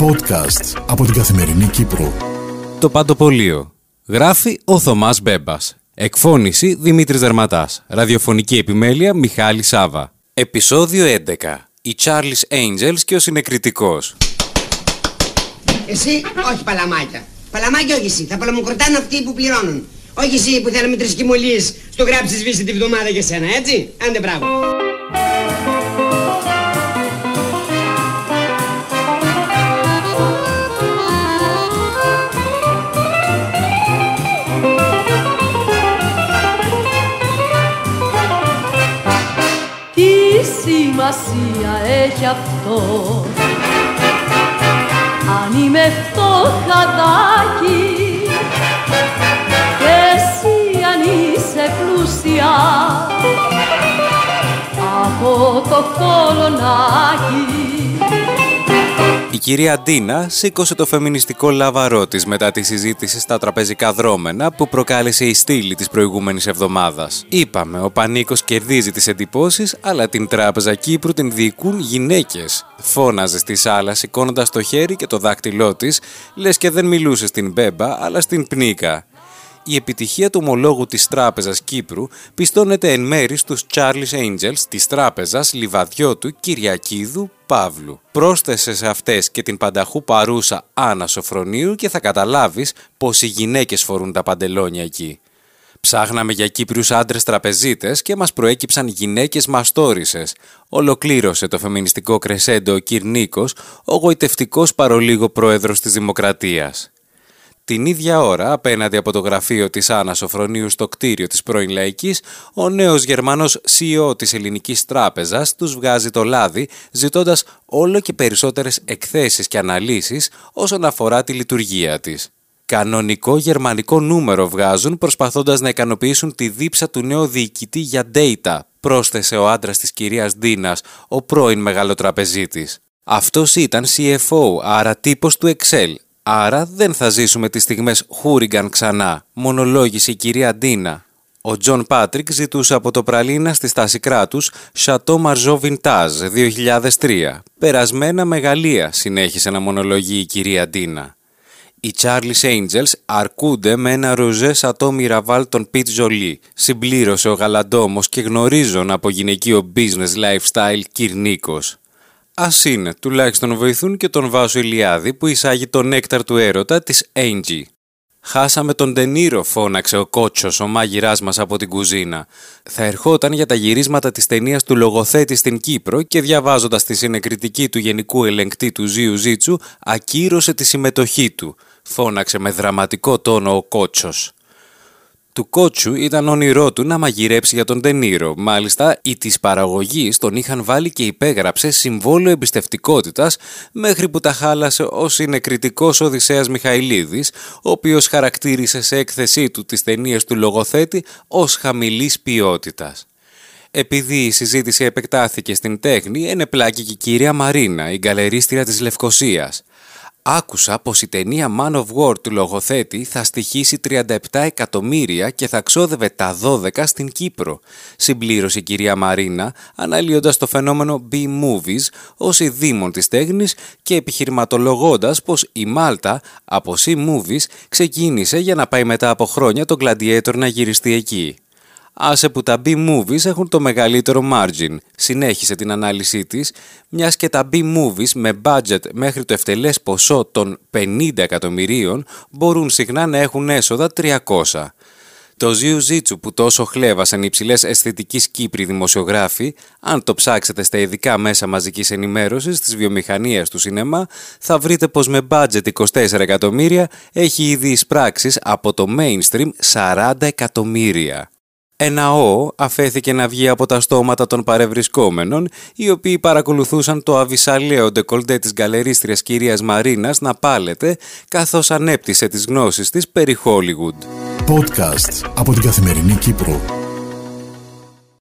Podcast από την Καθημερινή Κύπρο. Το Παντοπολείο. Γράφει ο Θωμάς Μπέμπας. Εκφώνηση Δημήτρης Δερματάς. Ραδιοφωνική επιμέλεια Μιχάλη Σάβα. Επισόδιο 11. Η Charles Angels και ο συνεκριτικός. Εσύ, όχι παλαμάκια. Παλαμάκια όχι εσύ. Θα παλαμοκροτάνε αυτοί που πληρώνουν. Όχι εσύ που θέλαμε τρεις κοιμωλίες στο γράψεις σβήσει τη βδομάδα για σένα, έτσι; Άντε μπράβο. Σημασία έχει αυτό. Αν είμαι φτωχαδάκι Και εσύ αν είσαι πλούσια Από το κολονάκι Η κυρία Ντίνα σήκωσε το φεμινιστικό λαβαρό της μετά τη συζήτηση στα τραπεζικά δρόμενα που προκάλεσε η στήλη της προηγούμενης εβδομάδας. Είπαμε, ο Πανίκος κερδίζει τις εντυπώσεις, αλλά την τράπεζα Κύπρου την διοικούν γυναίκες. Φώναζε στη σάλα σηκώνοντας το χέρι και το δάκτυλό της, λες και δεν μιλούσε στην μπέμπα, αλλά στην πνίκα. Η επιτυχία του ομολόγου της Τράπεζας Κύπρου πιστώνεται εν μέρη στους Charles Angels της Τράπεζας Λιβαδιώτου Κυριακίδου Παύλου. Πρόσθεσες σε αυτές και την πανταχού παρούσα Άννα Σοφρονίου και θα καταλάβεις πως οι γυναίκες φορούν τα παντελόνια εκεί. Ψάχναμε για Κύπριους άντρες τραπεζίτες και μας προέκυψαν γυναίκες μαστόρισες. Ολοκλήρωσε το φεμινιστικό κρεσέντο ο Κυρ Νίκος, ο γοητευτικός παρολίγο πρόεδρος της Δημοκρατίας. Την ίδια ώρα, απέναντι από το γραφείο της Άννα Σοφρονίου στο κτίριο της πρώην Λαϊκής, ο νέος Γερμανός CEO της Ελληνικής Τράπεζας τους βγάζει το λάδι, ζητώντας όλο και περισσότερες εκθέσεις και αναλύσεις όσον αφορά τη λειτουργία της. Κανονικό γερμανικό νούμερο βγάζουν προσπαθώντας να ικανοποιήσουν τη δίψα του νέου διοικητή για data, πρόσθεσε ο άντρας της κυρίας Ντίνας, ο πρώην μεγαλοτραπεζίτης. Αυτός ήταν CFO, άρα τύπος του Excel, Άρα δεν θα ζήσουμε τις στιγμές Χούρικαν ξανά, μονολόγησε η κυρία Ντίνα. Ο Τζον Πάτρικ ζητούσε από το Πραλίνα στη Στασικράτους Chateau Margaux Vintage 2003. Περασμένα μεγαλεία, συνέχισε να μονολογεί η κυρία Ντίνα. Οι Charlie's Angels αρκούνται με ένα ροζέ Chateau Miraval των Πιτ Ζολί, συμπλήρωσε ο γαλαντόμος και γνωρίζων από γυναικείο business lifestyle Κυρνίκος. Α είναι, τουλάχιστον βοηθούν και τον Βάσο Ηλιάδη που εισάγει τον νέκταρ του έρωτα της Angie. Χάσαμε τον Τενήρο, φώναξε ο κότσος, ο μάγειράς μας από την κουζίνα. Θα ερχόταν για τα γυρίσματα της ταινίας του λογοθέτη στην Κύπρο και διαβάζοντας τη συνεκριτική του γενικού ελεγκτή του Ζίου Ζήτσου, ακύρωσε τη συμμετοχή του. Φώναξε με δραματικό τόνο ο κότσος. Του κότσου ήταν όνειρό του να μαγειρέψει για τον Τενήρο. Μάλιστα, οι της παραγωγής τον είχαν βάλει και υπέγραψε συμβόλαιο εμπιστευτικότητας μέχρι που τα χάλασε ο συνεκριτικός Οδυσσέας Μιχαηλίδης, ο οποίος χαρακτήρισε σε έκθεσή του τις ταινίες του λογοθέτη ως χαμηλής ποιότητας. Επειδή η συζήτηση επεκτάθηκε στην τέχνη, ενεπλάκη και η κυρία Μαρίνα, η γκαλερίστρια της Λευκοσίας. Άκουσα πως η ταινία Man of War του λογοθέτη θα στοιχήσει 37 εκατομμύρια και θα ξόδευε τα 12 στην Κύπρο, συμπλήρωσε η κυρία Μαρίνα, αναλύοντας το φαινόμενο B-Movies ως ειδήμων της τέχνης και επιχειρηματολογώντας πως η Μάλτα από C-Movies ξεκίνησε για να πάει μετά από χρόνια τον Gladiator να γυριστεί εκεί. Άσε που τα B-movies έχουν το μεγαλύτερο margin. Συνέχισε την ανάλυση της, μιας και τα B-movies με budget μέχρι το ευτελές ποσό των 50 εκατομμυρίων μπορούν συχνά να έχουν έσοδα 300. Το Jiu-Jitsu που τόσο χλέβασαν οι υψηλές αισθητικής Κύπροι δημοσιογράφοι, αν το ψάξετε στα ειδικά μέσα μαζικής ενημέρωσης της βιομηχανίας του σινεμά, θα βρείτε πως με budget 24 εκατομμύρια έχει ήδη εισπράξεις από το mainstream 40 εκατομμύρια. Ένα «ο» αφέθηκε να βγει από τα στόματα των παρευρισκόμενων, οι οποίοι παρακολουθούσαν το αβυσαλαίο ντεκολτέ της γκαλερίστριας κυρίας Μαρίνας να πάλεται, καθώς ανέπτυσε τις γνώσεις της περί Hollywood. Podcast από την Καθημερινή Κύπρο.